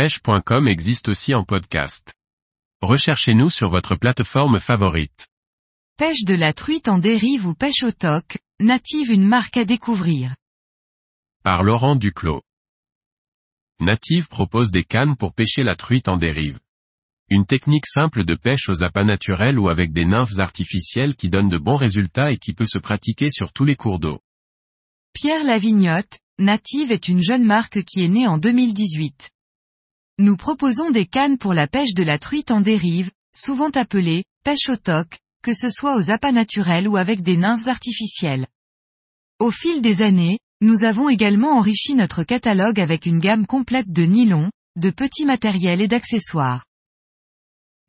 pêche.com existe aussi en podcast. Recherchez-nous sur votre plateforme favorite. Pêche de la truite en dérive ou pêche au toc, native une marque à découvrir. Par Laurent Duclos. Native propose des cannes pour pêcher la truite en dérive. Une technique simple de pêche aux appâts naturels ou avec des nymphes artificielles qui donne de bons résultats et qui peut se pratiquer sur tous les cours d'eau. Pierre Lavignotte, Native est une jeune marque qui est née en 2018. Nous proposons des cannes pour la pêche de la truite en dérive, souvent appelée pêche au toc, que ce soit aux appâts naturels ou avec des nymphes artificielles. Au fil des années, nous avons également enrichi notre catalogue avec une gamme complète de nylon, de petits matériels et d'accessoires.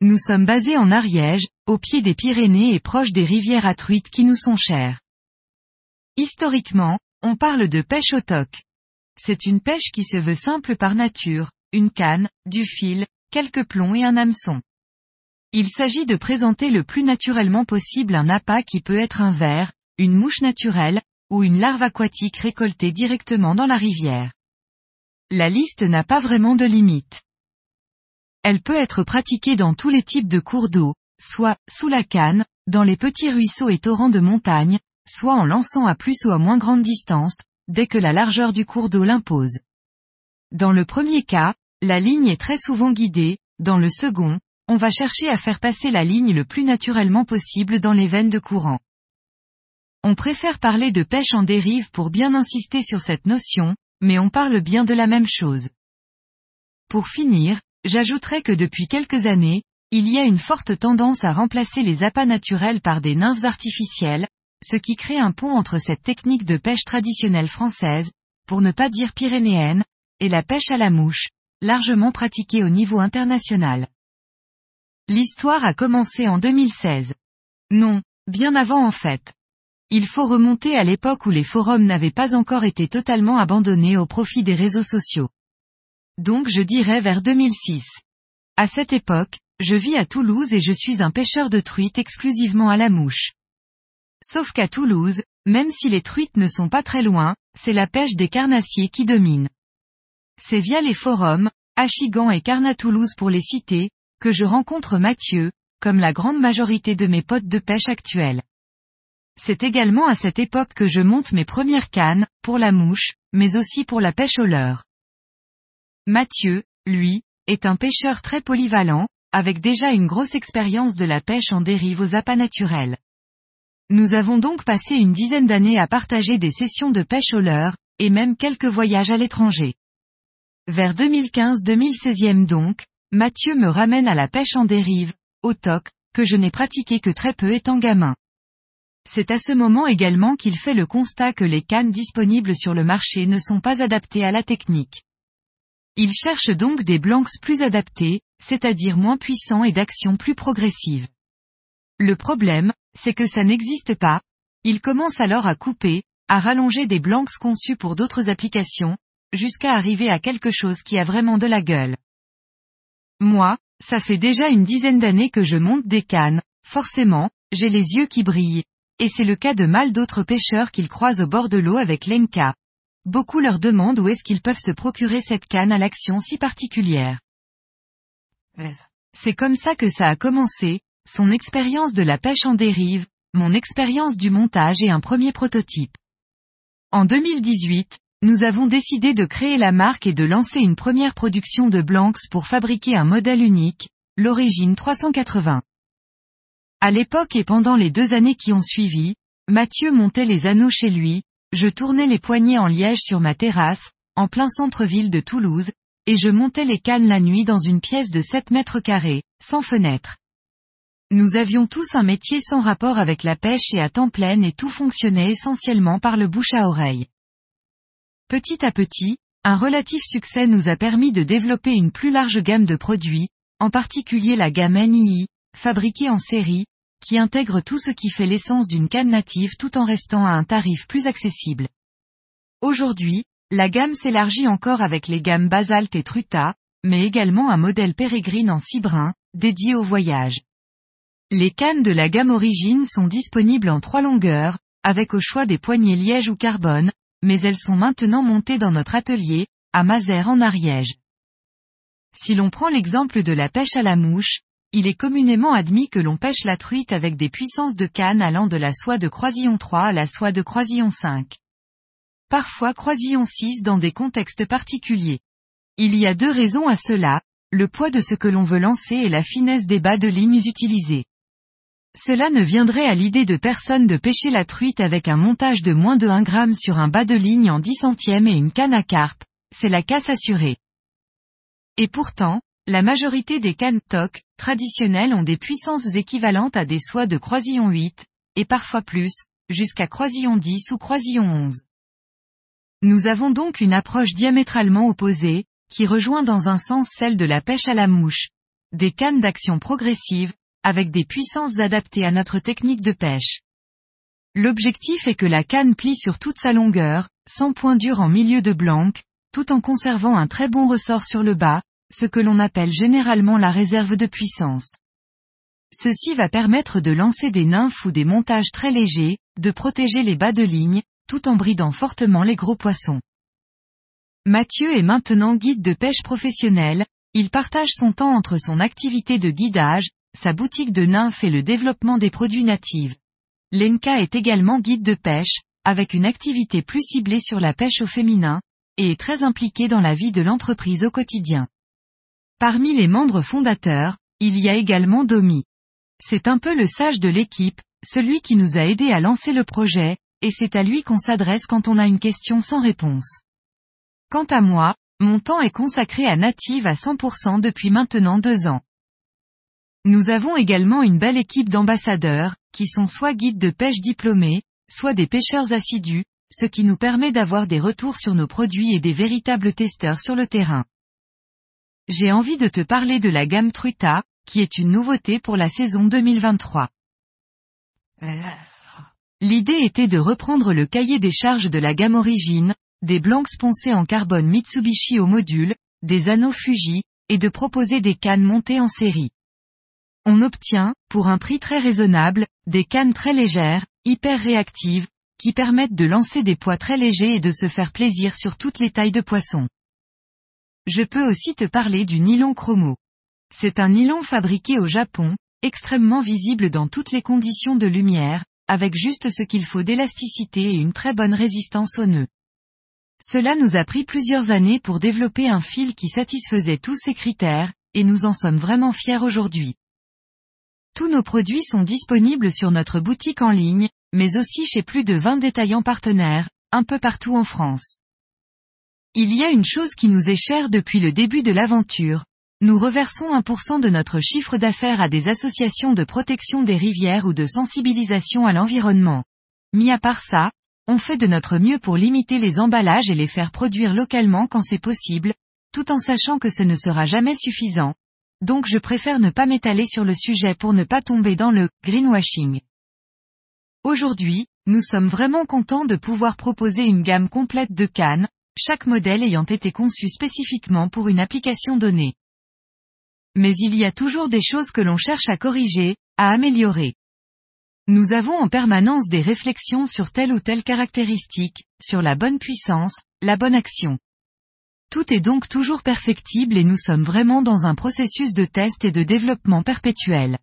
Nous sommes basés en Ariège, au pied des Pyrénées et proches des rivières à truites qui nous sont chères. Historiquement, on parle de pêche au toc. C'est une pêche qui se veut simple par nature, une canne, du fil, quelques plombs et un hameçon. Il s'agit de présenter le plus naturellement possible un appât qui peut être un ver, une mouche naturelle, ou une larve aquatique récoltée directement dans la rivière. La liste n'a pas vraiment de limite. Elle peut être pratiquée dans tous les types de cours d'eau, soit, sous la canne, dans les petits ruisseaux et torrents de montagne, soit en lançant à plus ou à moins grande distance, dès que la largeur du cours d'eau l'impose. Dans le premier cas, la ligne est très souvent guidée, dans le second, on va chercher à faire passer la ligne le plus naturellement possible dans les veines de courant. On préfère parler de pêche en dérive pour bien insister sur cette notion, mais on parle bien de la même chose. Pour finir, j'ajouterai que depuis quelques années, il y a une forte tendance à remplacer les appâts naturels par des nymphes artificielles, ce qui crée un pont entre cette technique de pêche traditionnelle française, pour ne pas dire pyrénéenne, et la pêche à la mouche, largement pratiquée au niveau international. L'histoire a commencé en 2016. Non, bien avant en fait. Il faut remonter à l'époque où les forums n'avaient pas encore été totalement abandonnés au profit des réseaux sociaux. Donc je dirais vers 2006. À cette époque, je vis à Toulouse et je suis un pêcheur de truites exclusivement à la mouche. Sauf qu'à Toulouse, même si les truites ne sont pas très loin, c'est la pêche des carnassiers qui domine. C'est via les forums, Achigan et Carnatoulouse pour les citer, que je rencontre Mathieu, comme la grande majorité de mes potes de pêche actuels. C'est également à cette époque que je monte mes premières cannes, pour la mouche, mais aussi pour la pêche au leurre. Mathieu, lui, est un pêcheur très polyvalent, avec déjà une grosse expérience de la pêche en dérive aux appâts naturels. Nous avons donc passé une dizaine d'années à partager des sessions de pêche au leurre, et même quelques voyages à l'étranger. Vers 2015-2016 donc, Mathieu me ramène à la pêche en dérive, au toc, que je n'ai pratiqué que très peu étant gamin. C'est à ce moment également qu'il fait le constat que les cannes disponibles sur le marché ne sont pas adaptées à la technique. Il cherche donc des blancs plus adaptés, c'est-à-dire moins puissants et d'action plus progressive. Le problème, c'est que ça n'existe pas. Il commence alors à couper, à rallonger des blancs conçus pour d'autres applications, jusqu'à arriver à quelque chose qui a vraiment de la gueule. Moi, ça fait déjà une dizaine d'années que je monte des cannes, forcément, j'ai les yeux qui brillent, et c'est le cas de mal d'autres pêcheurs qu'ils croisent au bord de l'eau avec l'Enka. Beaucoup leur demandent où est-ce qu'ils peuvent se procurer cette canne à l'action si particulière. C'est comme ça que ça a commencé, son expérience de la pêche en dérive, mon expérience du montage et un premier prototype. En 2018, nous avons décidé de créer la marque et de lancer une première production de Blancs pour fabriquer un modèle unique, l'Origine 380. À l'époque et pendant les deux années qui ont suivi, Mathieu montait les anneaux chez lui, je tournais les poignées en liège sur ma terrasse, en plein centre-ville de Toulouse, et je montais les cannes la nuit dans une pièce de 7 mètres carrés, sans fenêtre. Nous avions tous un métier sans rapport avec la pêche et à temps plein et tout fonctionnait essentiellement par le bouche à oreille. Petit à petit, un relatif succès nous a permis de développer une plus large gamme de produits, en particulier la gamme NII, fabriquée en série, qui intègre tout ce qui fait l'essence d'une canne native tout en restant à un tarif plus accessible. Aujourd'hui, la gamme s'élargit encore avec les gammes Basalt et Truta, mais également un modèle Pérégrine en brins, dédié au voyage. Les cannes de la gamme Origine sont disponibles en trois longueurs, avec au choix des poignées liège ou carbone, mais elles sont maintenant montées dans notre atelier, à Mazères en Ariège. Si l'on prend l'exemple de la pêche à la mouche, il est communément admis que l'on pêche la truite avec des puissances de canne allant de la soie de croisillon 3 à la soie de croisillon 5. Parfois croisillon 6 dans des contextes particuliers. Il y a deux raisons à cela, le poids de ce que l'on veut lancer et la finesse des bas de lignes utilisés. Cela ne viendrait à l'idée de personne de pêcher la truite avec un montage de moins de 1 gramme sur un bas de ligne en 10 centièmes et une canne à carpe, c'est la casse assurée. Et pourtant, la majorité des cannes TOC, traditionnelles ont des puissances équivalentes à des soies de croisillon 8, et parfois plus, jusqu'à croisillon 10 ou croisillon 11. Nous avons donc une approche diamétralement opposée, qui rejoint dans un sens celle de la pêche à la mouche. Des cannes d'action progressive, avec des puissances adaptées à notre technique de pêche. L'objectif est que la canne plie sur toute sa longueur, sans point dur en milieu de blanc, tout en conservant un très bon ressort sur le bas, ce que l'on appelle généralement la réserve de puissance. Ceci va permettre de lancer des nymphes ou des montages très légers, de protéger les bas de ligne, tout en bridant fortement les gros poissons. Mathieu est maintenant guide de pêche professionnel, il partage son temps entre son activité de guidage, sa boutique de nymphes et le développement des produits natifs. Lenka est également guide de pêche, avec une activité plus ciblée sur la pêche au féminin, et est très impliqué dans la vie de l'entreprise au quotidien. Parmi les membres fondateurs, il y a également Domi. C'est un peu le sage de l'équipe, celui qui nous a aidé à lancer le projet, et c'est à lui qu'on s'adresse quand on a une question sans réponse. Quant à moi, mon temps est consacré à Native à 100% depuis maintenant deux ans. Nous avons également une belle équipe d'ambassadeurs, qui sont soit guides de pêche diplômés, soit des pêcheurs assidus, ce qui nous permet d'avoir des retours sur nos produits et des véritables testeurs sur le terrain. J'ai envie de te parler de la gamme Truta, qui est une nouveauté pour la saison 2023. L'idée était de reprendre le cahier des charges de la gamme origine, des blancs poncés en carbone Mitsubishi au module, des anneaux Fuji, et de proposer des cannes montées en série. On obtient, pour un prix très raisonnable, des cannes très légères, hyper réactives, qui permettent de lancer des poids très légers et de se faire plaisir sur toutes les tailles de poissons. Je peux aussi te parler du nylon chromo. C'est un nylon fabriqué au Japon, extrêmement visible dans toutes les conditions de lumière, avec juste ce qu'il faut d'élasticité et une très bonne résistance aux nœuds. Cela nous a pris plusieurs années pour développer un fil qui satisfaisait tous ces critères, et nous en sommes vraiment fiers aujourd'hui. Tous nos produits sont disponibles sur notre boutique en ligne, mais aussi chez plus de 20 détaillants partenaires, un peu partout en France. Il y a une chose qui nous est chère depuis le début de l'aventure, nous reversons 1% de notre chiffre d'affaires à des associations de protection des rivières ou de sensibilisation à l'environnement. Mis à part ça, on fait de notre mieux pour limiter les emballages et les faire produire localement quand c'est possible, tout en sachant que ce ne sera jamais suffisant. Donc je préfère ne pas m'étaler sur le sujet pour ne pas tomber dans le greenwashing. Aujourd'hui, nous sommes vraiment contents de pouvoir proposer une gamme complète de cannes, chaque modèle ayant été conçu spécifiquement pour une application donnée. Mais il y a toujours des choses que l'on cherche à corriger, à améliorer. Nous avons en permanence des réflexions sur telle ou telle caractéristique, sur la bonne puissance, la bonne action. Tout est donc toujours perfectible et nous sommes vraiment dans un processus de test et de développement perpétuel.